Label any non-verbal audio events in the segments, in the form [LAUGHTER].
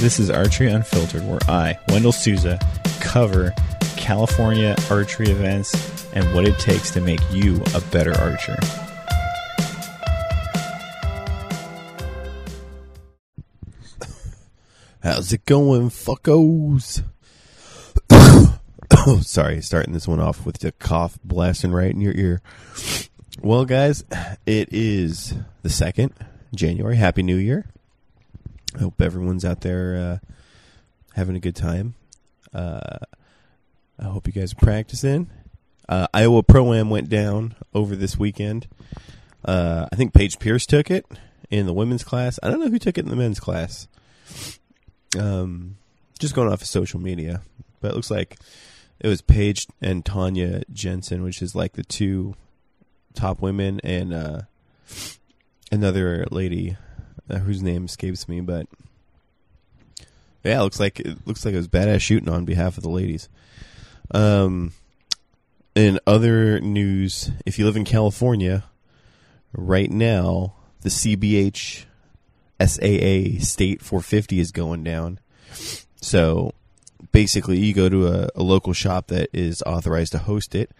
This is Archery Unfiltered, where I, Wendell Souza, cover California archery events and what it takes to make you a better archer. [LAUGHS] How's it going, fuckos? oh, [COUGHS] sorry, starting this one off with the cough blasting right in your ear. Well, guys, it is the second January. Happy New Year! I hope everyone's out there uh, having a good time. Uh, I hope you guys are practicing. Uh, Iowa Pro Am went down over this weekend. Uh, I think Paige Pierce took it in the women's class. I don't know who took it in the men's class. Um, just going off of social media, but it looks like it was Paige and Tanya Jensen, which is like the two top women, and uh, another lady uh, whose name escapes me, but yeah, it looks like it looks like it was badass shooting on behalf of the ladies. Um, in other news, if you live in California, right now the CBH SAA State 450 is going down. So basically, you go to a, a, local shop that is authorized to host it,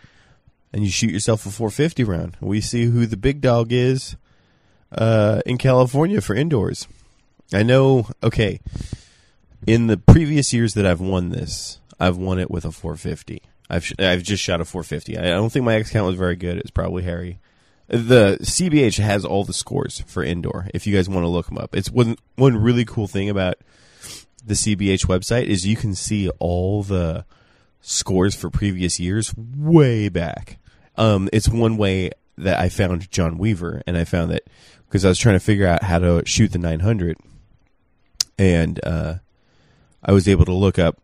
and you shoot yourself a 450 round. We see who the big dog is uh, in California for indoors. I know. Okay, in the previous years that I've won this, I've won it with a 450. I've sh- I've just shot a 450. I don't think my X count was very good. It's probably Harry. The CBH has all the scores for indoor. If you guys want to look them up, it's one one really cool thing about the CBH website is you can see all the scores for previous years way back. Um, it's one way that I found John Weaver, and I found that because I was trying to figure out how to shoot the 900, and uh, I was able to look up,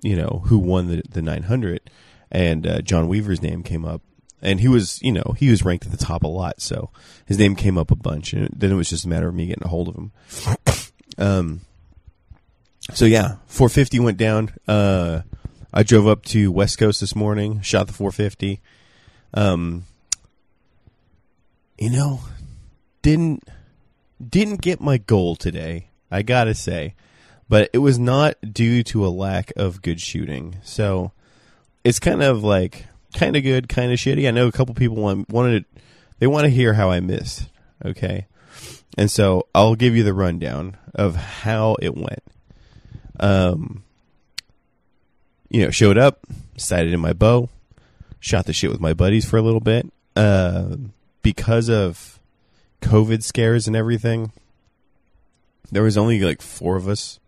you know, who won the the 900, and uh, John Weaver's name came up, and he was, you know, he was ranked at the top a lot, so his name came up a bunch, and then it was just a matter of me getting a hold of him. [COUGHS] um, so yeah, 450 went down. Uh, I drove up to West Coast this morning, shot the 450. Um, you know, didn't didn't get my goal today. I gotta say, but it was not due to a lack of good shooting. So it's kind of like kind of good, kind of shitty. I know a couple people want wanted they want to hear how I missed. Okay, and so I'll give you the rundown of how it went. Um, you know, showed up, sighted in my bow, shot the shit with my buddies for a little bit. Uh, because of COVID scares and everything, there was only like four of us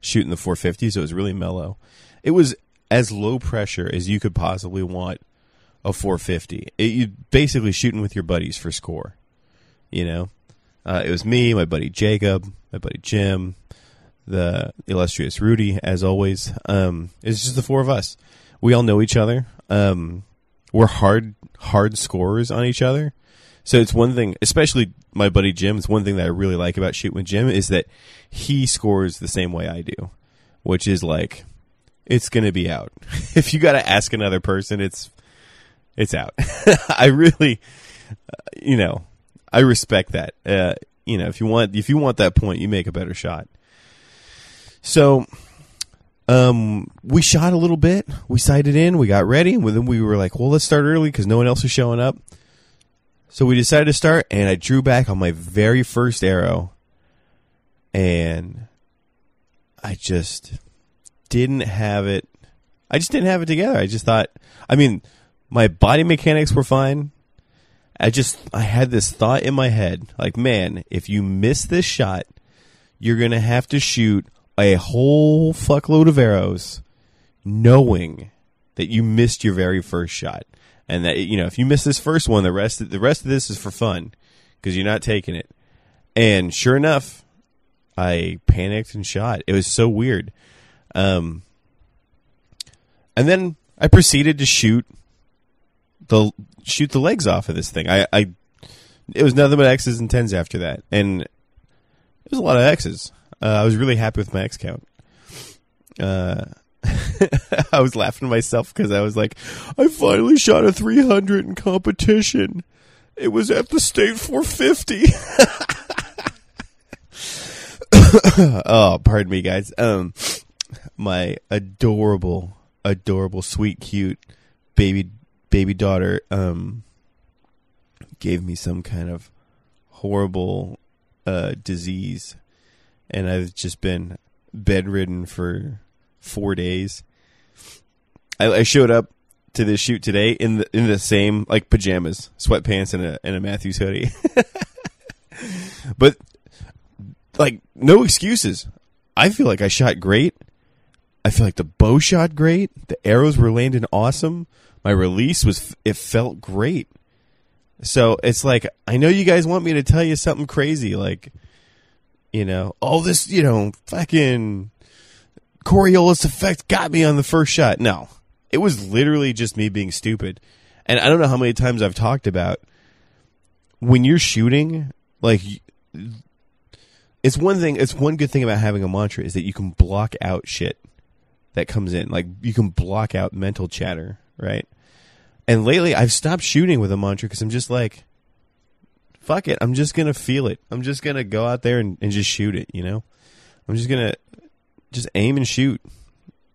shooting the 450, so it was really mellow. It was as low pressure as you could possibly want a 450. It, you basically shooting with your buddies for score. You know, uh, it was me, my buddy Jacob, my buddy Jim, the illustrious Rudy, as always. Um, it's just the four of us. We all know each other. Um, we're hard, hard scorers on each other. So it's one thing, especially my buddy Jim. It's one thing that I really like about shooting with Jim is that he scores the same way I do, which is like it's going to be out. [LAUGHS] if you got to ask another person, it's it's out. [LAUGHS] I really, uh, you know, I respect that. Uh, you know, if you want if you want that point, you make a better shot. So, um, we shot a little bit. We sighted in. We got ready, and then we were like, "Well, let's start early because no one else is showing up." So we decided to start, and I drew back on my very first arrow, and I just didn't have it. I just didn't have it together. I just thought, I mean, my body mechanics were fine. I just, I had this thought in my head, like, man, if you miss this shot, you're gonna have to shoot a whole fuckload of arrows, knowing that you missed your very first shot and that you know if you miss this first one, the rest of, the rest of this is for fun because you're not taking it. And sure enough, I panicked and shot. It was so weird. Um, and then I proceeded to shoot the shoot the legs off of this thing. I, I it was nothing but X's and tens after that, and it was a lot of X's. Uh, I was really happy with my X count. Uh, [LAUGHS] I was laughing to myself because I was like, I finally shot a 300 in competition. It was at the state 450. [LAUGHS] oh, pardon me, guys. Um, my adorable, adorable, sweet, cute baby baby daughter um gave me some kind of horrible uh disease and I've just been bedridden for four days. I, I showed up to this shoot today in the in the same like pajamas, sweatpants, and a and a Mathews hoodie. [LAUGHS] but like no excuses. I feel like I shot great. I feel like the bow shot great. The arrows were landing awesome. My release was it felt great. So it's like I know you guys want me to tell you something crazy like you know, all this, you know, fucking Coriolis effect got me on the first shot. No. It was literally just me being stupid. And I don't know how many times I've talked about when you're shooting, like it's one thing, it's one good thing about having a mantra is that you can block out shit that comes in. Like you can block out mental chatter, right? And lately I've stopped shooting with a mantra because I'm just like, fuck it. I'm just gonna feel it. I'm just gonna go out there and, and just shoot it. You know, I'm just gonna just aim and shoot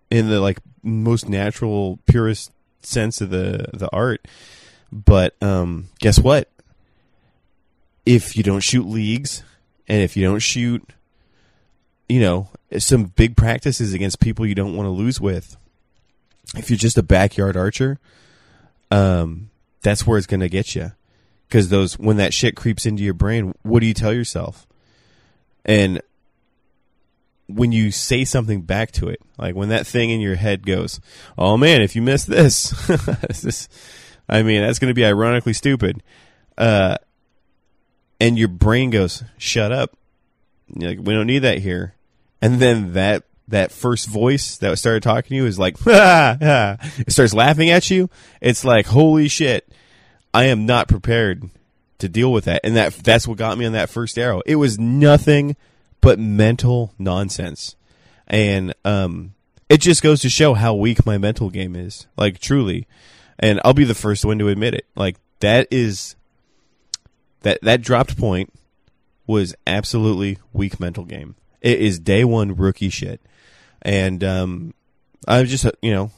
in the like most natural, purest sense of the the art. But um, guess what? If you don't shoot leagues, and if you don't shoot, you know, some big practices against people you don't want to lose with, if you're just a backyard archer, um, that's where it's going to get you because those when that shit creeps into your brain, what do you tell yourself? And when you say something back to it, like when that thing in your head goes, "Oh man, if you miss this, [LAUGHS] this I mean, that's going to be ironically stupid," uh, and your brain goes, "Shut up! Like, we don't need that here," and then that that first voice that started talking to you is like, [LAUGHS] it starts laughing at you. It's like, holy shit I am not prepared to deal with that. And that that's what got me on that first arrow. It was nothing but mental nonsense. And um it just goes to show how weak my mental game is. Like truly. And I'll be the first one to admit it. Like that is that that dropped point was absolutely weak mental game. It is day one rookie shit. And um I just you know,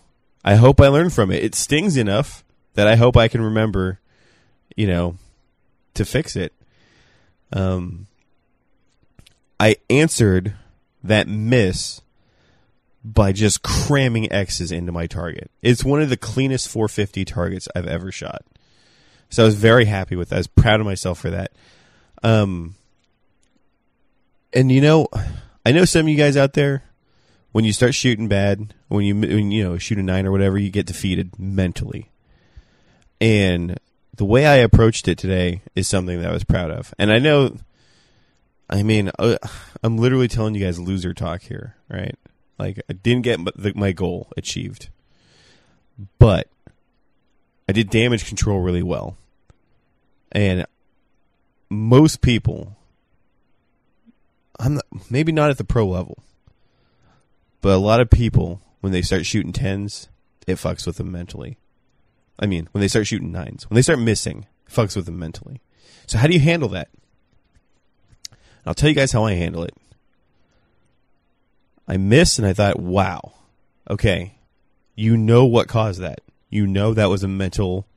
I hope I learn from it. It stings enough that I hope I can remember, you know, to fix it. Um, I answered that miss by just cramming X's into my target. It's one of the cleanest 450 targets I've ever shot. So I was very happy with that. I was proud of myself for that. Um, and you know, I know some of you guys out there, when you start shooting bad, when you when you know shoot a nine or whatever, you get defeated mentally. And the way I approached it today is something that I was proud of. And I know, I mean, uh, I'm literally telling you guys loser talk here, right? Like, I didn't get my goal achieved, but I did damage control really well. And most people, I'm not, maybe not at the pro level, but a lot of people, when they start shooting tens, it fucks with them mentally. I mean, when they start shooting nines, when they start missing, fucks with them mentally. So how do you handle that? I'll tell you guys how I handle it. I missed and I thought, wow, okay, you know what caused that. You know that was a mental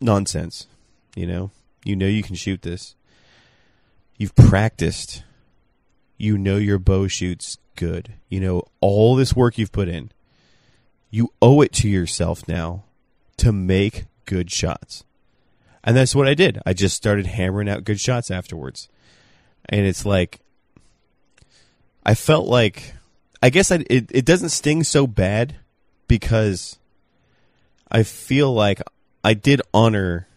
nonsense. You know, you know you can shoot this. You've practiced. You know your bow shoots good. You know all this work you've put in. You owe it to yourself now to make good shots. And that's what I did. I just started hammering out good shots afterwards. And it's like, I felt like, I guess I, it, it doesn't sting so bad because I feel like I did honor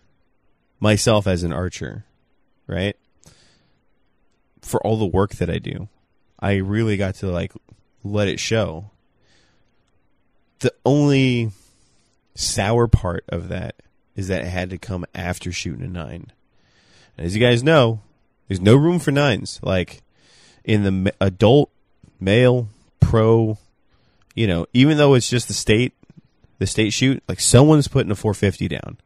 myself as an archer, right? for all the work that I do. I really got to like let it show. The only sour part of that is that it had to come after shooting a nine. And as you guys know, there's no room for nines. Like in the adult, male, pro, you know, even though it's just the state, the state shoot, like someone's putting a 450 down.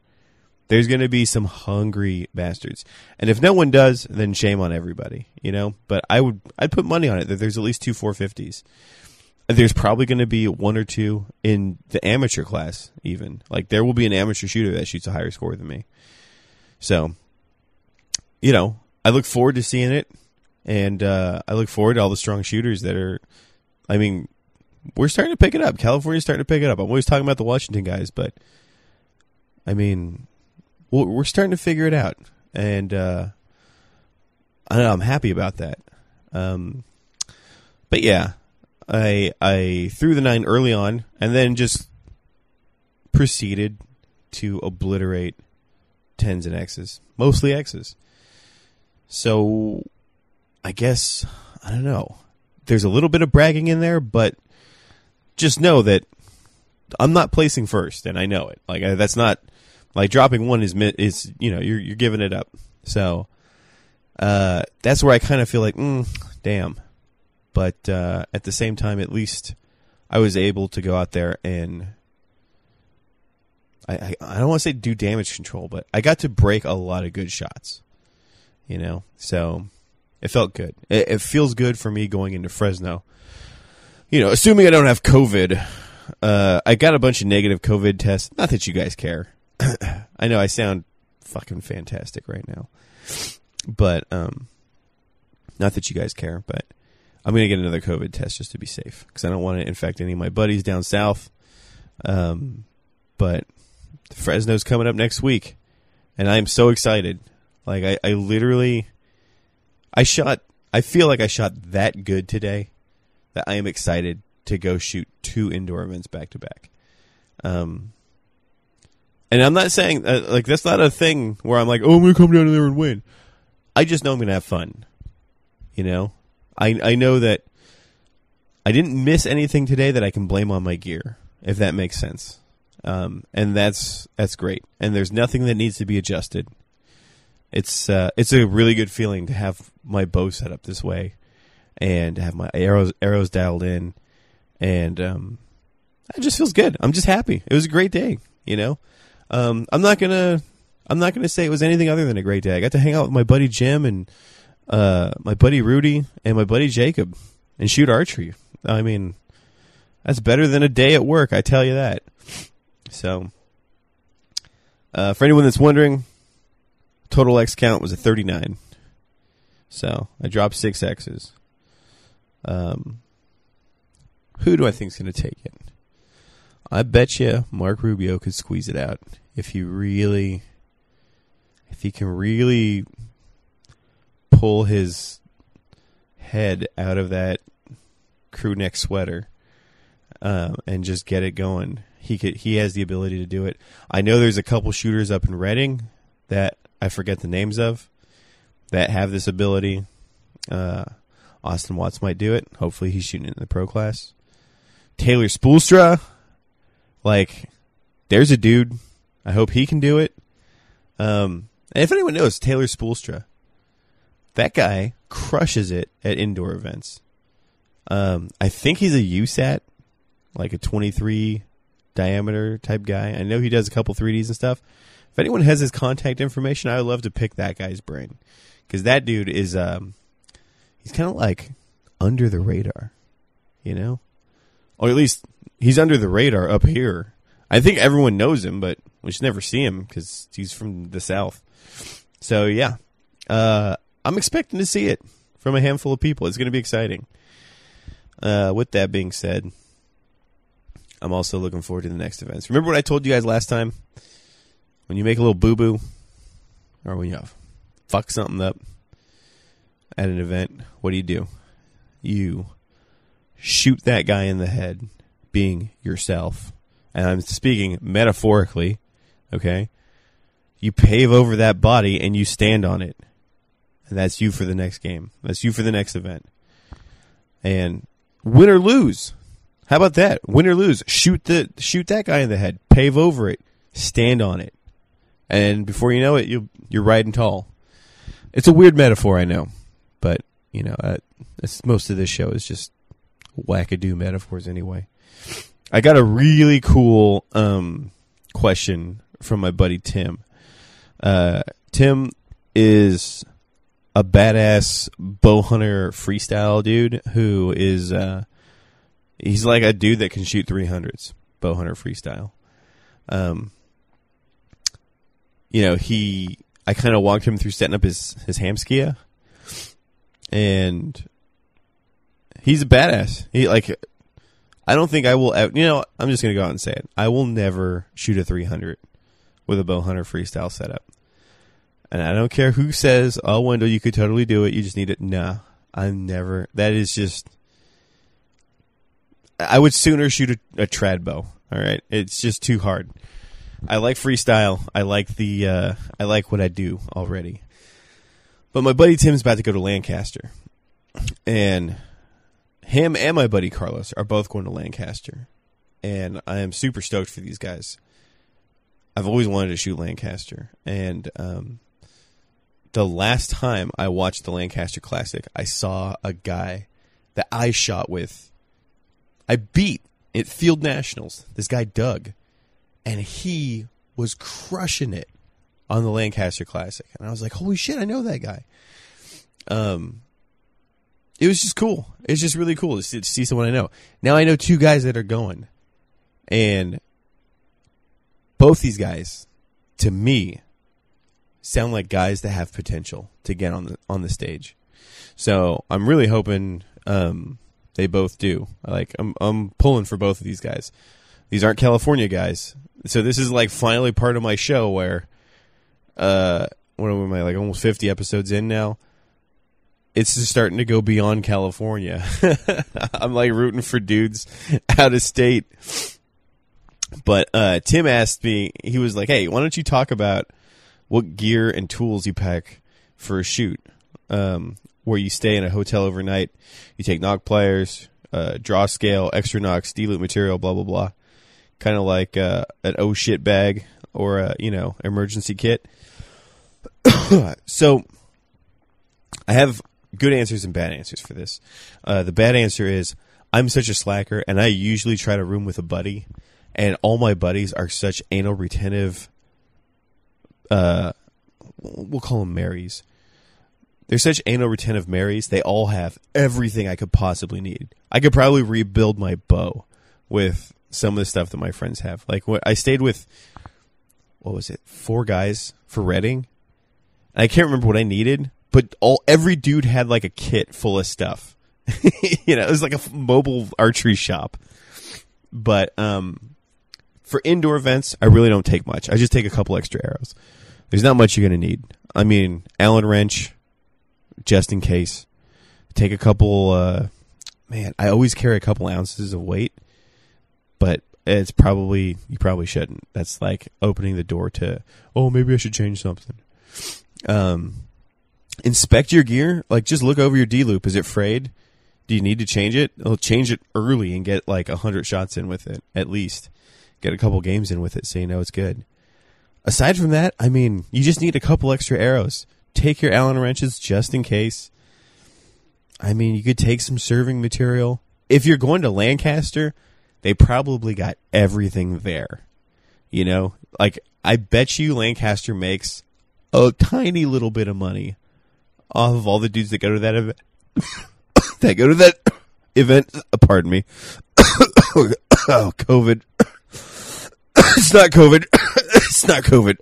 There's going to be some hungry bastards. And if no one does, then shame on everybody, you know? But I would, I'd put money on it that there's at least two 450s. There's probably going to be one or two in the amateur class, even. Like, there will be an amateur shooter that shoots a higher score than me. So, you know, I look forward to seeing it. And uh, I look forward to all the strong shooters that are, I mean, we're starting to pick it up. California's starting to pick it up. I'm always talking about the Washington guys, but I mean, we're starting to figure it out, and uh, I know, I'm happy about that. Um, but yeah, I I threw the nine early on, and then just proceeded to obliterate tens and X's, mostly X's. So I guess I don't know. There's a little bit of bragging in there, but just know that I'm not placing first, and I know it. Like that's not like dropping one is is you know you're you're giving it up. So uh, that's where I kind of feel like, mm, damn. But uh, at the same time, at least I was able to go out there and I, I don't want to say do damage control, but I got to break a lot of good shots. You know, so it felt good. It, it feels good for me going into Fresno. You know, assuming I don't have COVID. Uh, I got a bunch of negative COVID tests. Not that you guys care. [CLEARS THROAT] I know I sound fucking fantastic right now, but um, not that you guys care. But I'm gonna get another COVID test just to be safe because I don't want to infect any of my buddies down south. Um, but Fresno's coming up next week, and I am so excited. Like I, I literally, I shot. I feel like I shot that good today that I am excited to go shoot two indoor events back to back. Um, and I'm not saying uh, like that's not a thing where I'm like, oh, I'm gonna come down there and win. I just know I'm gonna have fun. You know, I I know that I didn't miss anything today that I can blame on my gear, if that makes sense. Um, and that's that's great. And there's nothing that needs to be adjusted. It's uh, it's a really good feeling to have my bow set up this way, and have my arrows arrows dialed in, and um, it just feels good. I'm just happy. It was a great day. You know, um, I'm not gonna I'm not gonna say it was anything other than a great day. I got to hang out with my buddy Jim and uh, my buddy Rudy and my buddy Jacob and shoot archery. I mean, that's better than a day at work. I tell you that. So, uh, for anyone that's wondering, total X count was a 39. So I dropped six X's. Um, who do I think is going to take it? I bet you Mark Rubio could squeeze it out if he really, if he can really pull his head out of that crew neck sweater um, and just get it going. He could. He has the ability to do it. I know there's a couple shooters up in Redding that I forget the names of that have this ability. Uh, Austin Watts might do it. Hopefully, he's shooting in the pro class. Taylor Spoolstra, like, there's a dude. I hope he can do it. Um, and if anyone knows Taylor Spoolstra, that guy crushes it at indoor events. Um, I think he's a USAT, like a 23 diameter type guy. I know he does a couple 3Ds and stuff. If anyone has his contact information, I would love to pick that guy's brain because that dude is um, he's kind of like under the radar, you know, or at least he's under the radar up here. I think everyone knows him, but we just never see him because he's from the south. So yeah, uh, I'm expecting to see it from a handful of people. It's going to be exciting. Uh, with that being said, I'm also looking forward to the next events. Remember what I told you guys last time? When you make a little boo boo, or when you fuck something up at an event, what do you do? You shoot that guy in the head, being yourself. And I'm speaking metaphorically, okay? You pave over that body and you stand on it. and that's you for the next game. That's you for the next event. And win or lose. How about that? Win or lose, shoot the shoot that guy in the head, pave over it, stand on it, and before you know it, you you're riding tall. It's a weird metaphor, I know, but you know, uh, most of this show is just wackadoo metaphors anyway. I got a really cool um, question from my buddy Tim. Uh, Tim is a badass bow hunter freestyle dude who is uh, he's like a dude that can shoot 300s bow hunter freestyle um you know he i kind of walked him through setting up his his Hamskea and he's a badass. He like i don't think i will ever, you know i'm just gonna go out and say it. I will never shoot a 300 with a bow hunter freestyle setup. And i don't care who says oh wendell you could totally do it. You just need it. Nah i'm never that is just I would sooner shoot a, a trad bow. All right, it's just too hard. I like freestyle. I like the uh, I like what I do already. But my buddy Tim's about to go to Lancaster, and him and my buddy Carlos are both going to Lancaster, and I am super stoked for these guys. I've always wanted to shoot Lancaster, and um, the last time I watched the Lancaster Classic, I saw a guy that I shot with I beat at Field Nationals this guy Doug, and he was crushing it on the Lancaster Classic, and I was like, "Holy shit, I know that guy." Um, it was just cool. It's just really cool to see, to see someone I know. Now I know two guys that are going, and both these guys, to me, sound like guys that have potential to get on the on the stage. So I'm really hoping um, they both do. Like I'm I'm pulling for both of these guys. These aren't California guys. So this is like finally part of my show where uh what am I like almost 50 episodes in now. It's just starting to go beyond California. [LAUGHS] I'm like rooting for dudes out of state. But uh Tim asked me, he was like, "Hey, why don't you talk about what gear and tools you pack for a shoot?" Um, where you stay in a hotel overnight. You take nock pliers, uh, draw scale, extra nocks, D-loop material, blah blah blah. Kind of like uh, an oh shit bag or a you know emergency kit. [COUGHS] so I have good answers and bad answers for this. Uh, the bad answer is I'm such a slacker, and I usually try to room with a buddy, and all my buddies are such anal retentive. Uh, we'll call them Marys they're such anal retentive Marys. They all have everything I could possibly need. I could probably rebuild my bow with some of the stuff that my friends have. Like what I stayed with, what was it? Four guys for Redding. I can't remember what I needed, but all every dude had like a kit full of stuff. [LAUGHS] you know, it was like a mobile archery shop. But um, for indoor events, I really don't take much. I just take a couple extra arrows. There's not much you're gonna need. I mean, Allen wrench, just in case. Take a couple. Uh, man, I always carry a couple ounces of weight, but it's probably you probably shouldn't. That's like opening the door to oh maybe I should change something. Um, inspect your gear. Like just look over your D loop. Is it frayed? Do you need to change it? I'll change it early and get like a hundred shots in with it at least. Get a couple games in with it so you know it's good. Aside from that, I mean, you just need a couple extra arrows take your Allen wrenches just in case. I mean, you could take some serving material. If you're going to Lancaster, they probably got everything there. You know, like I bet you Lancaster makes a tiny little bit of money off of all the dudes that go to that event. [COUGHS] that go to that [COUGHS] event. Uh, pardon me. [COUGHS] oh, COVID. it's not COVID. it's not COVID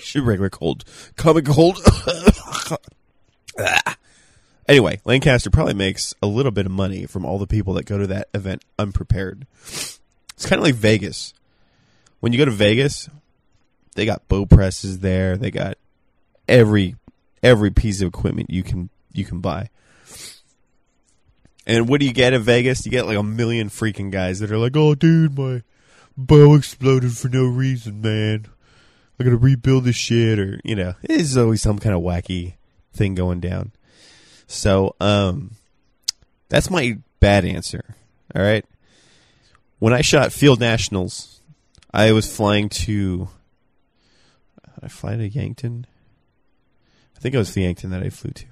Should be regular cold, common cold. Anyway, Lancaster probably makes a little bit of money from all the people that go to that event unprepared. It's kind of like Vegas. When you go to Vegas, they got bow presses there. They got every every piece of equipment you can you can buy. And what do you get in Vegas? You get like a million freaking guys that are like, "Oh, dude, my bow exploded for no reason, man." I gotta rebuild this shit, or you know, there's always some kind of wacky thing going down. So, um, that's my bad answer. All right. When I shot Field Nationals, I was flying to. I fly to Yankton? I think it was the Yankton that I flew to.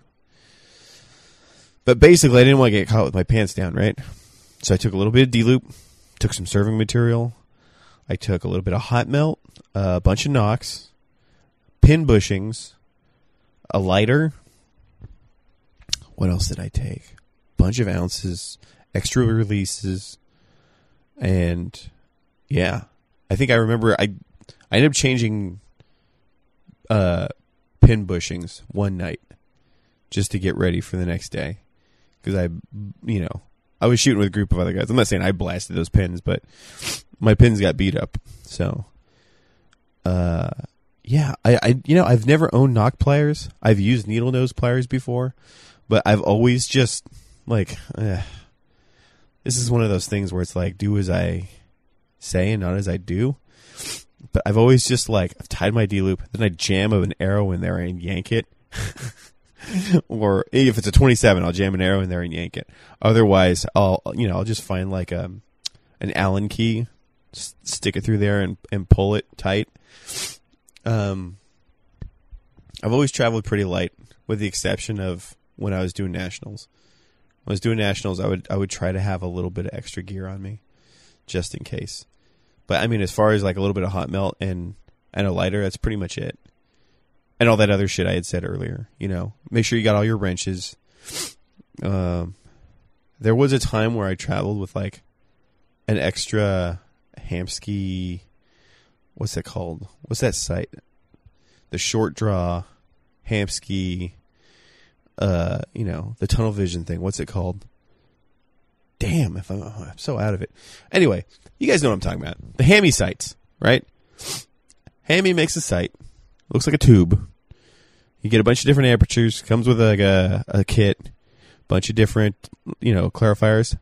But basically, I didn't want to get caught with my pants down, right? So I took a little bit of D loop, took some serving material, I took a little bit of hot melt, a bunch of nocks, pin bushings, a lighter. What else did I take? Bunch of ounces, extra releases, and yeah, I think I remember I I ended up changing uh pin bushings one night just to get ready for the next day because I you know I was shooting with a group of other guys. I'm not saying I blasted those pins, but my pins got beat up. So, uh, yeah, I, I, you know, I've never owned nock pliers. I've used needle nose pliers before, but I've always just like, eh, this is one of those things where it's like, do as I say and not as I do. But I've always just like, I've tied my D loop, then I jam an arrow in there and yank it. [LAUGHS] or if it's a 27, I'll jam an arrow in there and yank it. Otherwise, I'll you know I'll just find like a um, an Allen key, stick it through there and and pull it tight. Um, I've always traveled pretty light, with the exception of when I was doing nationals. When I was doing nationals, I would I would try to have a little bit of extra gear on me, just in case. But I mean, as far as like a little bit of hot melt and and a lighter, that's pretty much it and all that other shit I had said earlier. You know, make sure you got all your wrenches. Um, there was a time where I traveled with like an extra Hamskea. What's that called? What's that sight? The short draw Hamskea. Uh, you know, the tunnel vision thing. What's it called? Damn, if I'm, I'm so out of it. Anyway, you guys know what I'm talking about. The Hammy sights, right? Hammy makes a sight. Looks like a tube you get a bunch of different apertures. Comes with like a, a kit, bunch of different you know clarifiers.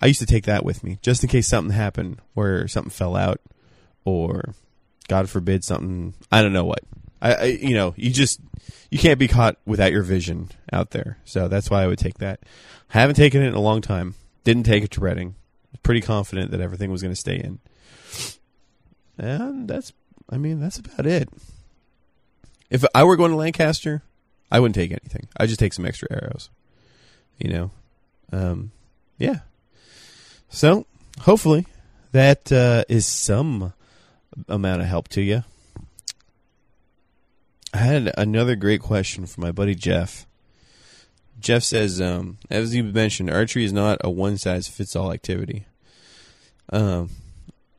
I used to take that with me just in case something happened where something fell out, or God forbid something. I don't know what. I, I you know you just you can't be caught without your vision out there. So that's why I would take that. I haven't taken it in a long time. Didn't take it to Redding. Pretty confident that everything was going to stay in. And that's, I mean, that's about it. If I were going to Lancaster, I wouldn't take anything. I'd just take some extra arrows. You know? Um, yeah. So, hopefully, that uh, is some amount of help to you. I had another great question from my buddy Jeff. Jeff says, um, as you mentioned, archery is not a one size fits all activity. Um,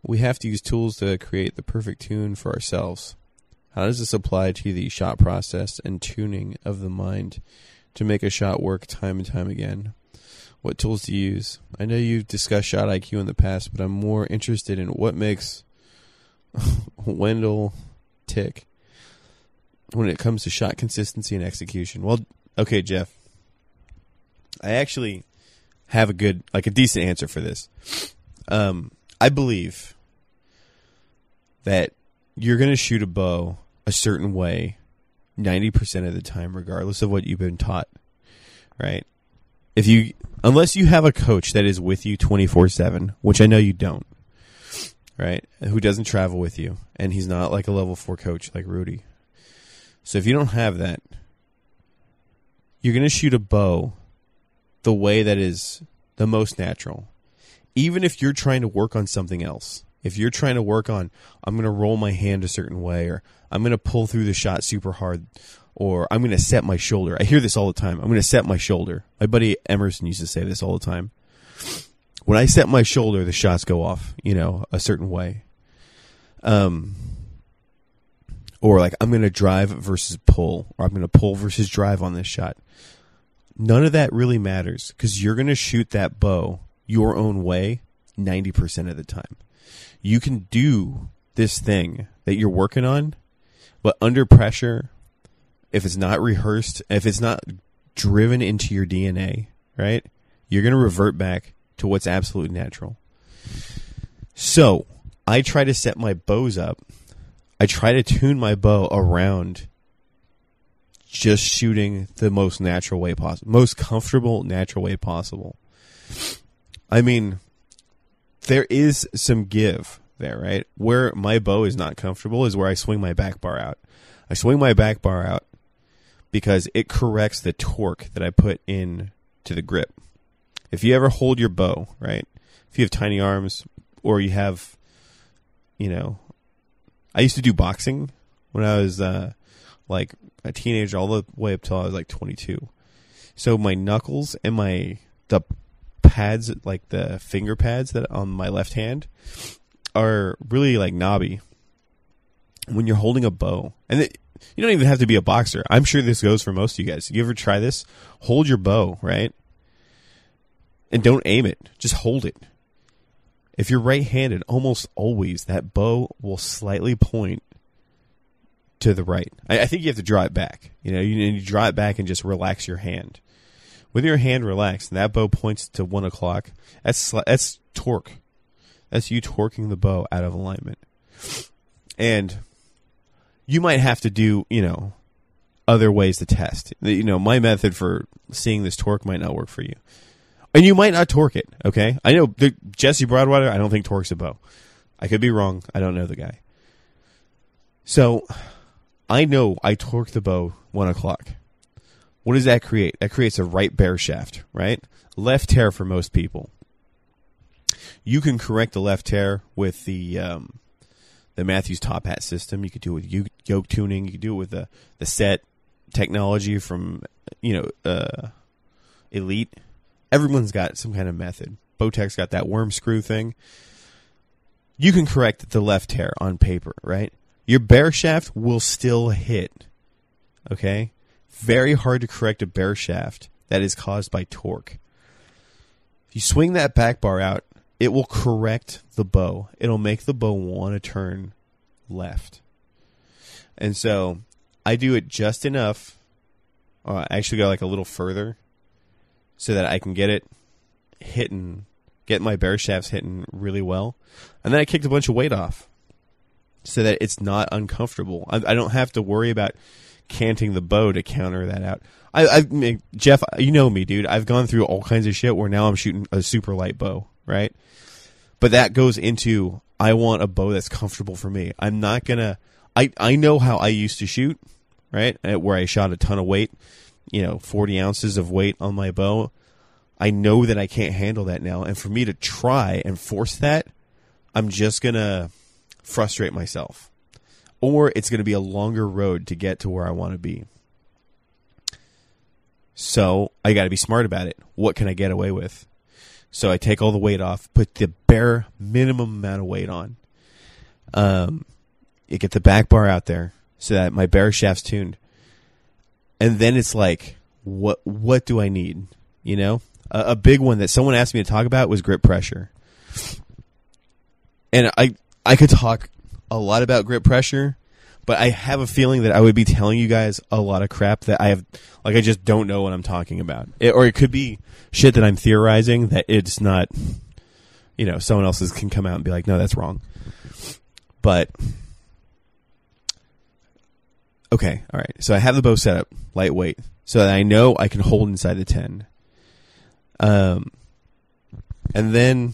we have to use tools to create the perfect tune for ourselves. How does this apply to the shot process and tuning of the mind to make a shot work time and time again? What tools to use? I know you've discussed shot IQ in the past, but I'm more interested in what makes [LAUGHS] Wendell tick when it comes to shot consistency and execution. Well, okay, Jeff. I actually have a good, like a decent answer for this. Um, I believe that you're going to shoot a bow a certain way 90% of the time regardless of what you've been taught right if you unless you have a coach that is with you 24/7 which I know you don't right who doesn't travel with you and he's not like a level 4 coach like Rudy so if you don't have that you're going to shoot a bow the way that is the most natural even if you're trying to work on something else if you're trying to work on, I'm going to roll my hand a certain way, or I'm going to pull through the shot super hard, or I'm going to set my shoulder. I hear this all the time. I'm going to set my shoulder. My buddy Emerson used to say this all the time. When I set my shoulder, the shots go off, you know, a certain way. Um, or like I'm going to drive versus pull, or I'm going to pull versus drive on this shot. None of that really matters because you're going to shoot that bow your own way 90% of the time you can do this thing that you're working on, but under pressure, if it's not rehearsed, if it's not driven into your DNA, right, you're going to revert back to what's absolutely natural. So I try to set my bows up. I try to tune my bow around just shooting the most natural way possible, most comfortable, natural way possible. I mean, there is some give there, right? Where my bow is not comfortable is where I swing my back bar out. I swing my back bar out because it corrects the torque that I put in to the grip. If you ever hold your bow, right? If you have tiny arms or you have, you know, I used to do boxing when I was uh, like a teenager, all the way up till I was like 22. So my knuckles and my the pads, like the finger pads that on my left hand, are really like knobby. When you're holding a bow, and it, you don't even have to be a boxer. I'm sure this goes for most of you guys. You ever try this? Hold your bow, right? And don't aim it. Just hold it. If you're right-handed, almost always that bow will slightly point to the right. I, I think you have to draw it back. You know, you, you draw it back and just relax your hand. With your hand relaxed, and that bow points to one o'clock. That's that's torque. That's you torquing the bow out of alignment. And you might have to do, you know, other ways to test. You know, my method for seeing this torque might not work for you. And you might not torque it, okay? I know the, Jesse Broadwater, I don't think torques a bow. I could be wrong. I don't know the guy. So I know I torque the bow one o'clock. What does that create? That creates a right bare shaft, right? Left tear for most people. You can correct the left tear with the um, the Mathews top hat system. You could do it with yoke tuning. You could do it with the the set technology from you know uh, Elite. Everyone's got some kind of method. Bowtech's got that worm screw thing. You can correct the left tear on paper, right? Your bare shaft will still hit. Okay? Very hard to correct a bare shaft that is caused by torque. If you swing that back bar out, it will correct the bow. It'll make the bow want to turn left. And so I do it just enough. Uh, I actually go like a little further so that I can get it hitting, get my bare shafts hitting really well. And then I kicked a bunch of weight off so that it's not uncomfortable. I, I don't have to worry about canting the bow to counter that out. I, I Jeff, you know me, dude. I've gone through all kinds of shit where now I'm shooting a super light bow, right? But that goes into I want a bow that's comfortable for me. I'm not gonna. I I know how I used to shoot, right? Where I shot a ton of weight, you know, 40 ounces of weight on my bow. I know that I can't handle that now, and for me to try and force that, I'm just gonna frustrate myself, or it's gonna be a longer road to get to where I want to be. So I got to be smart about it. What can I get away with? So I take all the weight off, put the bare minimum amount of weight on. Um, you get the back bar out there so that my bare shaft's tuned, and then it's like, what what do I need? You know, a, a big one that someone asked me to talk about was grip pressure, and I I could talk a lot about grip pressure, but I have a feeling that I would be telling you guys a lot of crap that I have, like I just don't know what I'm talking about, it, or it could be shit that I'm theorizing that it's not, you know, someone else's can come out and be like, no, that's wrong. But okay, all right. So I have the bow set up lightweight, so that I know I can hold inside the ten. Um, and then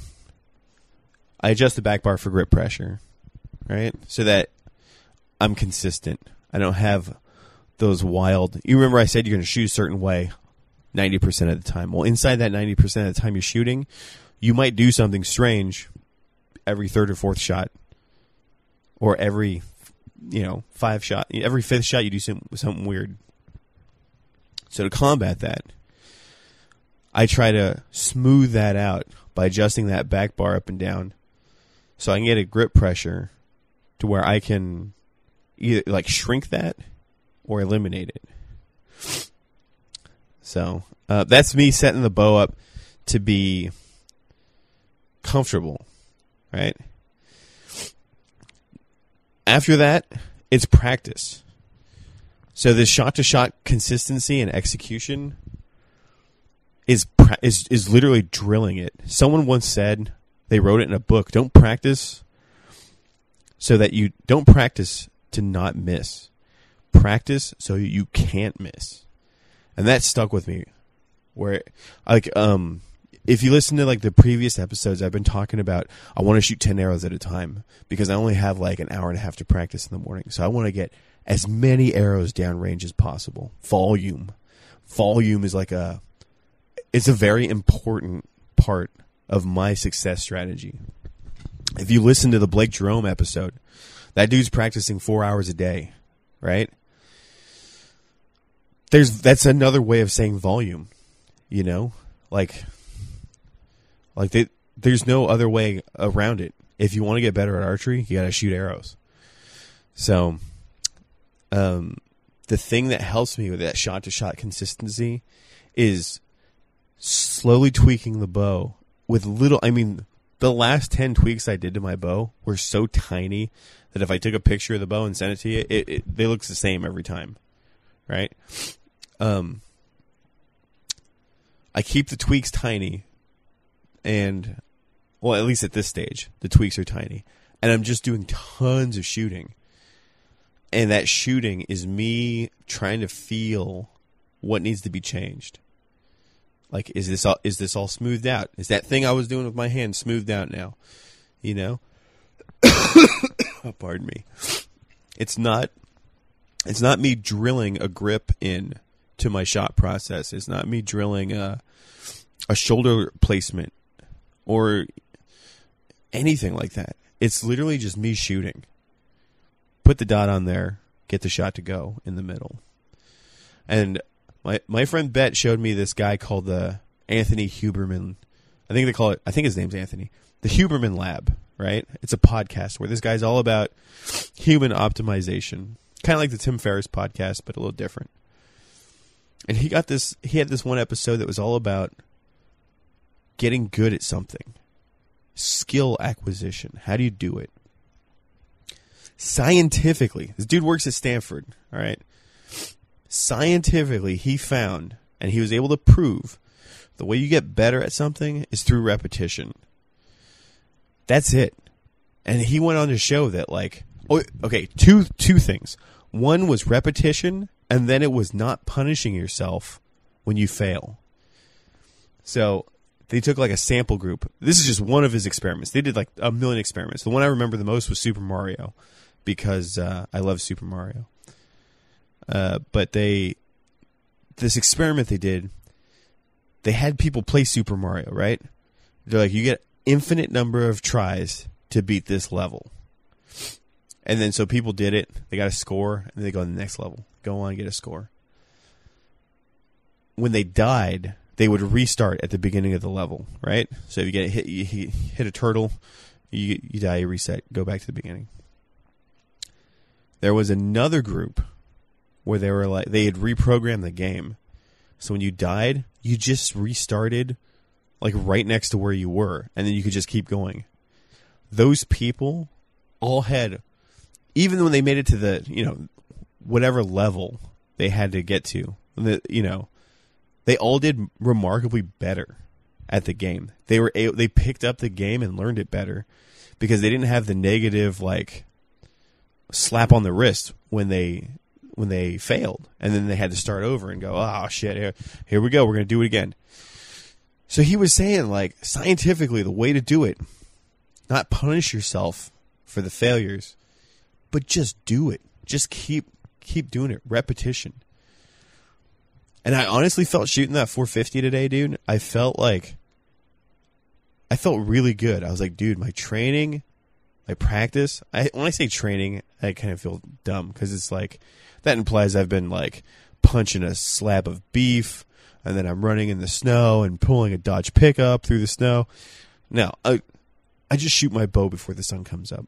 I adjust the back bar for grip pressure, right? So that I'm consistent. I don't have those wild. You remember I said you're going to shoot a certain way 90% of the time. Well, inside that 90% of the time you're shooting, you might do something strange every third or fourth shot or every you know, five shot, every fifth shot you do some, something weird. So to combat that, I try to smooth that out by adjusting that back bar up and down so I can get a grip pressure to where I can either like shrink that or eliminate it. So uh, that's me setting the bow up to be comfortable, right? After that, it's practice. So this shot to shot consistency and execution is is is literally drilling it. Someone once said they wrote it in a book. Don't practice so that you don't practice to not miss. Practice so you can't miss. And that stuck with me. Where like um if you listen to like the previous episodes I've been talking about I want to shoot 10 arrows at a time because I only have like an hour and a half to practice in the morning. So I want to get as many arrows downrange as possible. Volume. Volume is like a it's a very important part of my success strategy. If you listen to the Blake Jerome episode, that dude's practicing 4 hours a day, right? There's that's another way of saying volume, you know? Like like they, there's no other way around it. If you want to get better at archery, you got to shoot arrows. So um, the thing that helps me with that shot to shot consistency is slowly tweaking the bow with little. I mean, the last 10 tweaks I did to my bow were so tiny that if I took a picture of the bow and sent it to you, it, it they looks the same every time. Right? Um, I keep the tweaks tiny and well, at least at this stage, the tweaks are tiny. And I'm just doing tons of shooting and that shooting is me trying to feel what needs to be changed. Like, is this all, is this all smoothed out? Is that thing I was doing with my hand smoothed out now? You know? [COUGHS] oh, pardon me. It's not. It's not me drilling a grip in to my shot process. It's not me drilling a a shoulder placement or anything like that. It's literally just me shooting put the dot on there, get the shot to go in the middle. And my my friend Bet showed me this guy called the Anthony Huberman. I think they call it. I think his name's Anthony. The Huberman Lab, right? It's a podcast where this guy's all about human optimization, kind of like the Tim Ferriss podcast, but a little different. And he got this. He had this one episode that was all about getting good at something, skill acquisition. How do you do it? scientifically, this dude works at Stanford, all right? Scientifically, he found and he was able to prove the way you get better at something is through repetition. That's it. And he went on to show that like oh okay, two two things. One was repetition and then it was not punishing yourself when you fail. So they took like a sample group. This is just one of his experiments. They did like a million experiments. The one I remember the most was Super Mario because uh, I love Super Mario. Uh, but they, this experiment they did, they had people play Super Mario, right? They're like, you get infinite number of tries to beat this level. And then so people did it, they got a score, and they go to the next level. Go on, get a score. When they died, they would restart at the beginning of the level, right? So if you get hit, you hit a turtle, you you die, you reset, go back to the beginning. There was another group where they were like they had reprogrammed the game. So when you died, you just restarted like right next to where you were and then you could just keep going. Those people all had even when they made it to the, you know, whatever level they had to get to, the, you know, they all did remarkably better at the game. They were they picked up the game and learned it better because they didn't have the negative like slap on the wrist when they when they failed, and then they had to start over and go, "Oh shit, here, here we go. We're gonna do it again." So he was saying, like scientifically, the way to do it, not punish yourself for the failures, but just do it. Just keep keep doing it. Repetition. And I honestly felt shooting that 450 today, dude. I felt like I felt really good. I was like, dude, my training my practice. I when I say training, I kind of feel dumb because it's like that implies I've been like punching a slab of beef and then I'm running in the snow and pulling a Dodge pickup through the snow. No, I I just shoot my bow before the sun comes up,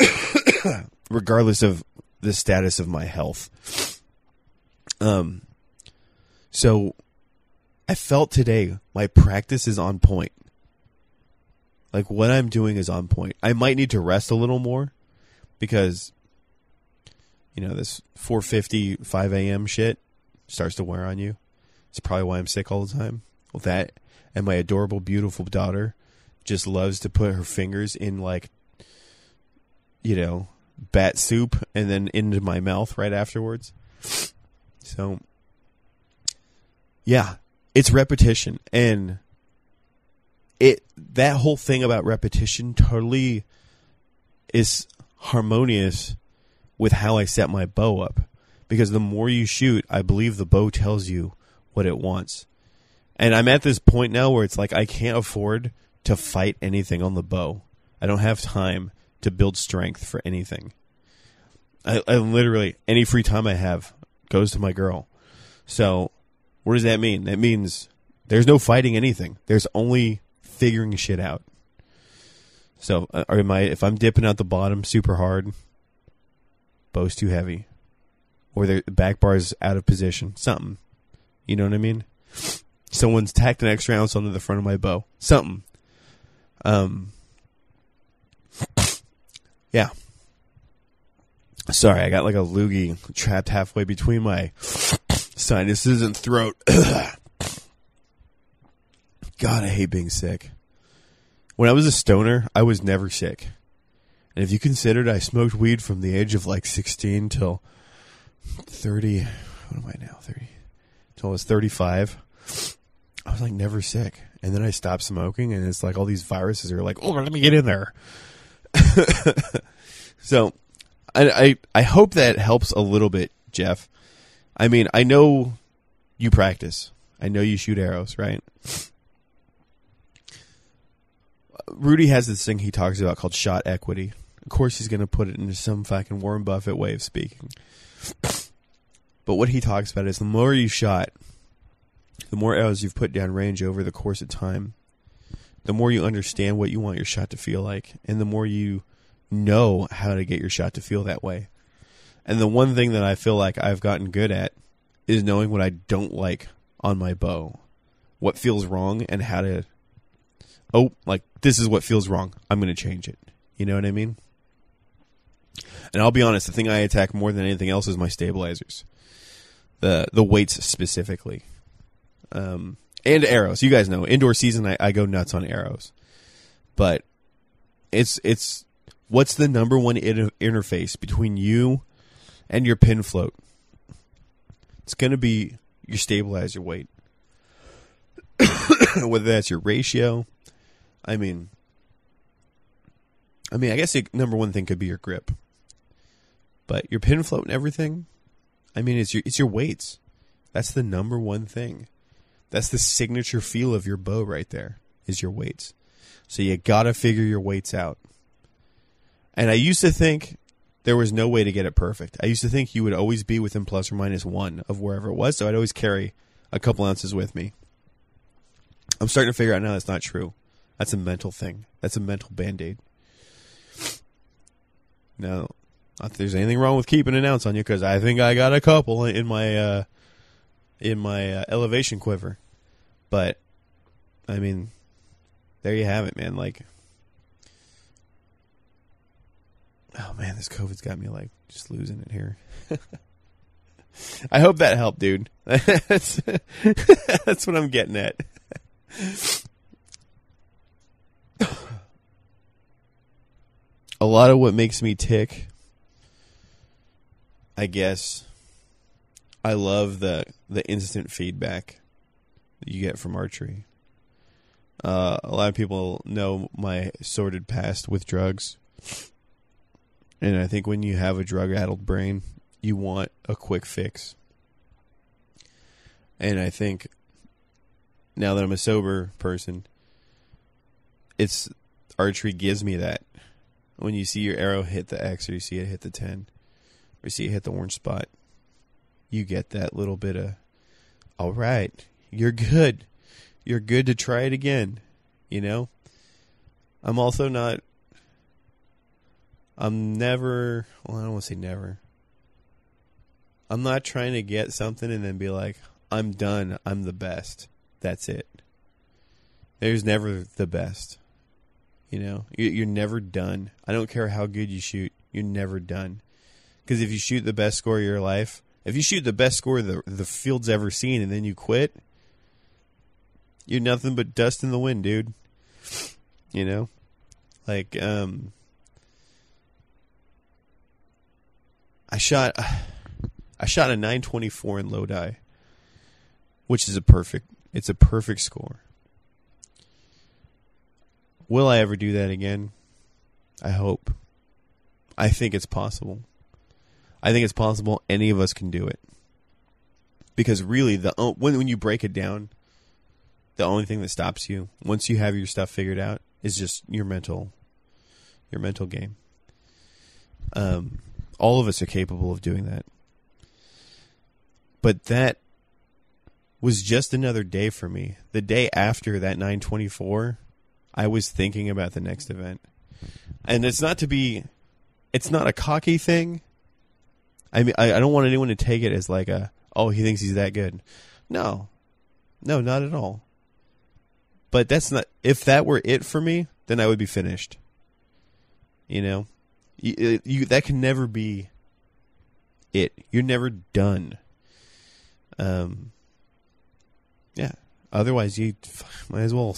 [COUGHS] regardless of the status of my health. Um, so I felt today my practice is on point. Like what I'm doing is on point. I might need to rest a little more because you know this 4:50 5 a.m. shit starts to wear on you. It's probably why I'm sick all the time. Well, that and my adorable, beautiful daughter just loves to put her fingers in like you know bat soup and then into my mouth right afterwards. So, yeah, it's repetition and it that whole thing about repetition totally is harmonious with how I set my bow up because the more you shoot, I believe the bow tells you what it wants. And I'm at this point now where it's like I can't afford to fight anything on the bow. I don't have time to build strength for anything. I, I literally any free time I have goes to my girl. So, what does that mean? That means there's no fighting anything. There's only figuring shit out. So, uh, am I if I'm dipping out the bottom super hard, bow's too heavy, or the back bar is out of position, something. You know what I mean? Someone's tacked an extra ounce onto the front of my bow, something. Um, yeah. Sorry, I got like a loogie trapped halfway between my sinuses and throat. [COUGHS] God, I hate being sick. When I was a stoner, I was never sick. And if you considered I smoked weed from the age of like 16 till 30, what am I now? 30, till I was 35, I was like never sick. And then I stopped smoking and it's like all these viruses are like, oh, let me get in there. [LAUGHS] so I, I, I hope that helps a little bit, Jeff. I mean, I know you practice. I know you shoot arrows, right? Rudy has this thing he talks about called shot equity. Of course, he's going to put it into some fucking Warren Buffett way of speaking. But what he talks about is the more you shot, the more arrows you've put down range over the course of time, the more you understand what you want your shot to feel like, and the more you know how to get your shot to feel that way. And the one thing that I feel like I've gotten good at is knowing what I don't like on my bow, what feels wrong, and how to. Oh, like this is what feels wrong. I'm going to change it. You know what I mean? And I'll be honest, the thing I attack more than anything else is my stabilizers, the the weights specifically, um, and arrows. You guys know, indoor season, I, I go nuts on arrows, but it's it's what's the number one inter- interface between you and your pin float? It's going to be your stabilizer weight. [COUGHS] Whether that's your ratio, I mean, I mean, I guess the number one thing could be your grip, but your pin float and everything. I mean, it's your it's your weights. That's the number one thing. That's the signature feel of your bow right there. Is your weights. So you gotta figure your weights out. And I used to think there was no way to get it perfect. I used to think you would always be within plus or minus one of wherever it was, so I'd always carry a couple ounces with me. I'm starting to figure out now that's not true. That's a mental thing. That's a mental band aid. No, not that there's anything wrong with keeping an ounce on you because I think I got a couple in my uh, in my uh, elevation quiver. But I mean, there you have it, man. Like Oh man, this COVID's got me like just losing it here. [LAUGHS] I hope that helped, dude. [LAUGHS] that's, that's what I'm getting at. A lot of what makes me tick, I guess, I love the the instant feedback that you get from archery. Uh, a lot of people know my sordid past with drugs. And I think when you have a drug addled brain, you want a quick fix. And I think now that I'm a sober person, it's archery gives me that. When you see your arrow hit the X or you see it hit the 10 or you see it hit the orange spot, you get that little bit of, all right, you're good. You're good to try it again. You know? I'm also not I'm never, well, I don't want to say never. I'm not trying to get something and then be like, I'm done. I'm the best. That's it. There's never the best. You know, you're never done. I don't care how good you shoot. You're never done. Because if you shoot the best score of your life, if you shoot the best score the the field's ever seen, and then you quit, you're nothing but dust in the wind, dude. You know, like um, I shot [SIGHS] I shot a 924 in Lodi, which is a perfect it's a perfect score. Will I ever do that again? I hope. I think it's possible. I think it's possible any of us can do it. Because really the when when you break it down, the only thing that stops you once you have your stuff figured out is just your mental your mental game. Um all of us are capable of doing that. But that was just another day for me. The day after that 924, I was thinking about the next event. And it's not to be it's not a cocky thing. I mean I, I don't want anyone to take it as like a oh he thinks he's that good. No. No, not at all. But that's not if that were it for me, then I would be finished. You know? You, you that can never be it. You're never done. Um yeah. Otherwise, you [SIGHS] might as well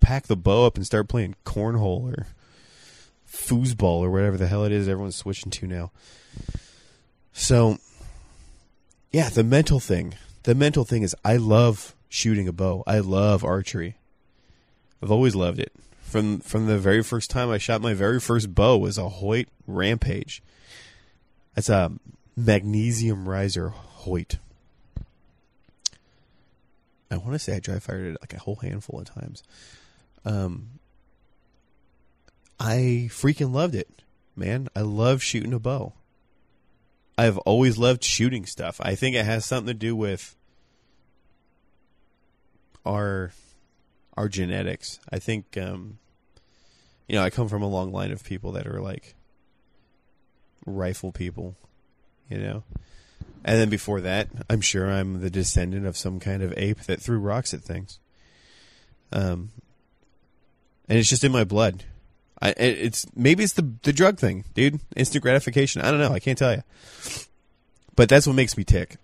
pack the bow up and start playing cornhole or foosball or whatever the hell it is everyone's switching to now. So, yeah, the mental thing. The mental thing is I love shooting a bow. I love archery. I've always loved it. From from the very first time I shot my very first bow was a Hoyt Rampage. That's a magnesium riser Hoyt. I want to say I dry fired it like a whole handful of times. Um, I freaking loved it, man. I love shooting a bow. I've always loved shooting stuff. I think it has something to do with our our genetics. I think um, you know, I come from a long line of people that are like rifle people, you know. And then before that, I'm sure I'm the descendant of some kind of ape that threw rocks at things. Um, and it's just in my blood. I it's maybe it's the the drug thing, dude. Instant gratification. I don't know. I can't tell you. But that's what makes me tick.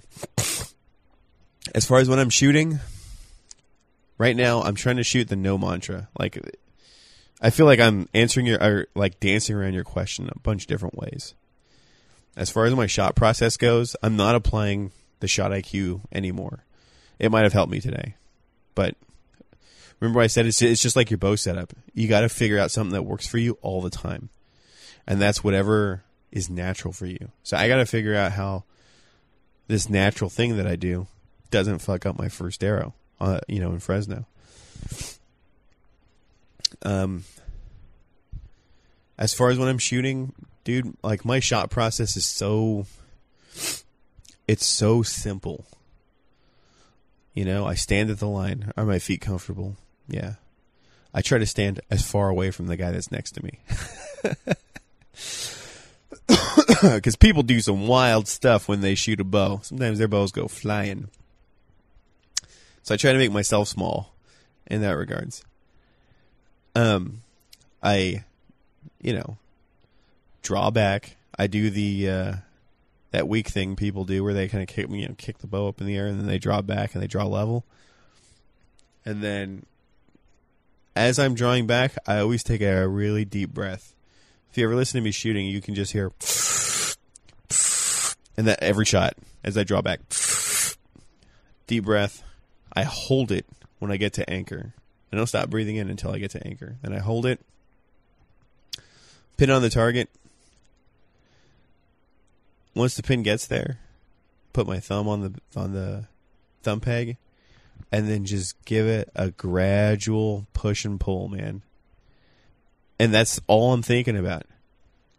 As far as when I'm shooting, right now I'm trying to shoot the no mantra. Like I feel like I'm answering your or like dancing around your question a bunch of different ways as far as my shot process goes, I'm not applying the shot IQ anymore. It might have helped me today, but remember I said it's it's just like your bow setup. You got to figure out something that works for you all the time, and that's whatever is natural for you. So I got to figure out how this natural thing that I do doesn't fuck up my first arrow. Uh, you know, in Fresno. Um, as far as when I'm shooting, dude, like my shot process is so it's so simple. You know, I stand at the line. Are my feet comfortable? Yeah. I try to stand as far away from the guy that's next to me. [LAUGHS] Because people do some wild stuff when they shoot a bow. Sometimes their bows go flying. So I try to make myself small in that regards. Um, I, you know, draw back. I do the uh, that weak thing people do where they kind of kick you know kick the bow up in the air and then they draw back and they draw level. And then as I'm drawing back, I always take a really deep breath. If you ever listen to me shooting, you can just hear and that every shot as I draw back. Deep breath. I hold it when I get to anchor. I don't stop breathing in until I get to anchor. Then I hold it, pin on the target, once the pin gets there, put my thumb on the on the thumb peg, and then just give it a gradual push and pull, man. And that's all I'm thinking about.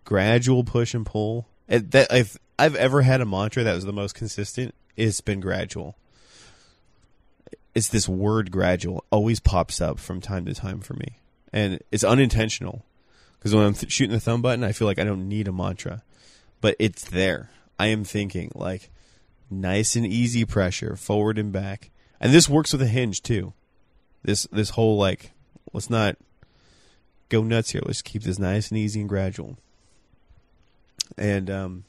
Gradual push and pull. I've I've ever had a mantra that was the most consistent. It's been gradual. It's this word gradual always pops up from time to time for me, and it's unintentional because when I'm th- shooting the thumb button, I feel like I don't need a mantra but it's there. I am thinking like nice and easy pressure forward and back. And this works with a hinge too. This this whole like let's not go nuts here. Let's keep this nice and easy and gradual. And um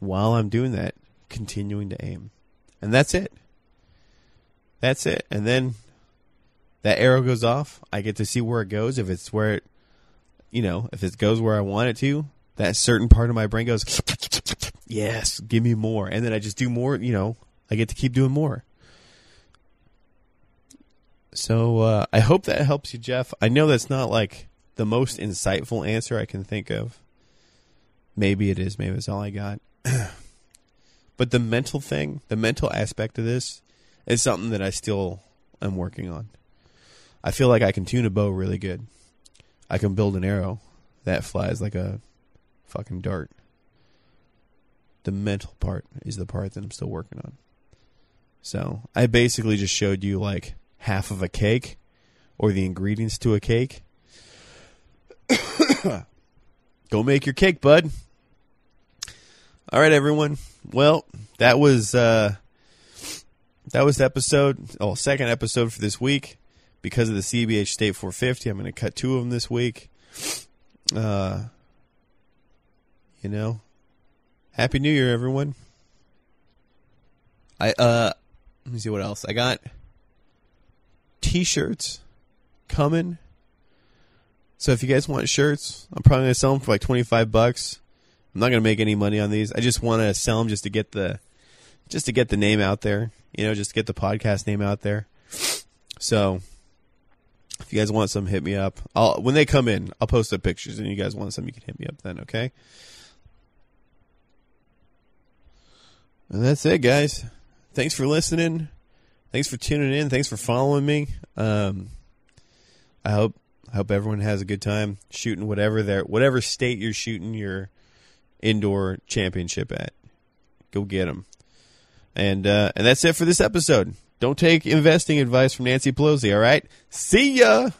while I'm doing that, continuing to aim. And that's it. That's it. And then that arrow goes off. I get to see where it goes. If it's where it, you know, if it goes where I want it to, that certain part of my brain goes, [SNIFFS] yes, give me more. And then I just do more, you know, I get to keep doing more. So uh, I hope that helps you, Jeff. I know that's not like the most insightful answer I can think of. Maybe it is. Maybe it's all I got. [CLEARS THROAT] but the mental thing, the mental aspect of this, is something that I still am working on. I feel like I can tune a bow really good. I can build an arrow that flies like a fucking dart. The mental part is the part that I'm still working on. So I basically just showed you like half of a cake or the ingredients to a cake. [COUGHS] Go make your cake, bud. All right, everyone. Well, that was uh that was the episode, oh, second episode for this week. Because of the CBH State 450, I'm going to cut two of them this week. Uh, you know, Happy New Year, everyone. I uh, let me see what else I got. T-shirts coming. So if you guys want shirts, I'm probably gonna sell them for like 25 bucks. I'm not gonna make any money on these. I just want to sell them just to get the, just to get the name out there. You know, just get the podcast name out there. So if you guys want some, hit me up. I'll when they come in, I'll post the pictures, and you guys want some, you can hit me up then. Okay. And that's it, guys. Thanks for listening. Thanks for tuning in. Thanks for following me. Um, I hope I hope everyone has a good time shooting whatever their whatever state you're shooting your indoor championship at. Go get them. And uh, and that's it for this episode. Don't take investing advice from Nancy Pelosi. All right. See ya.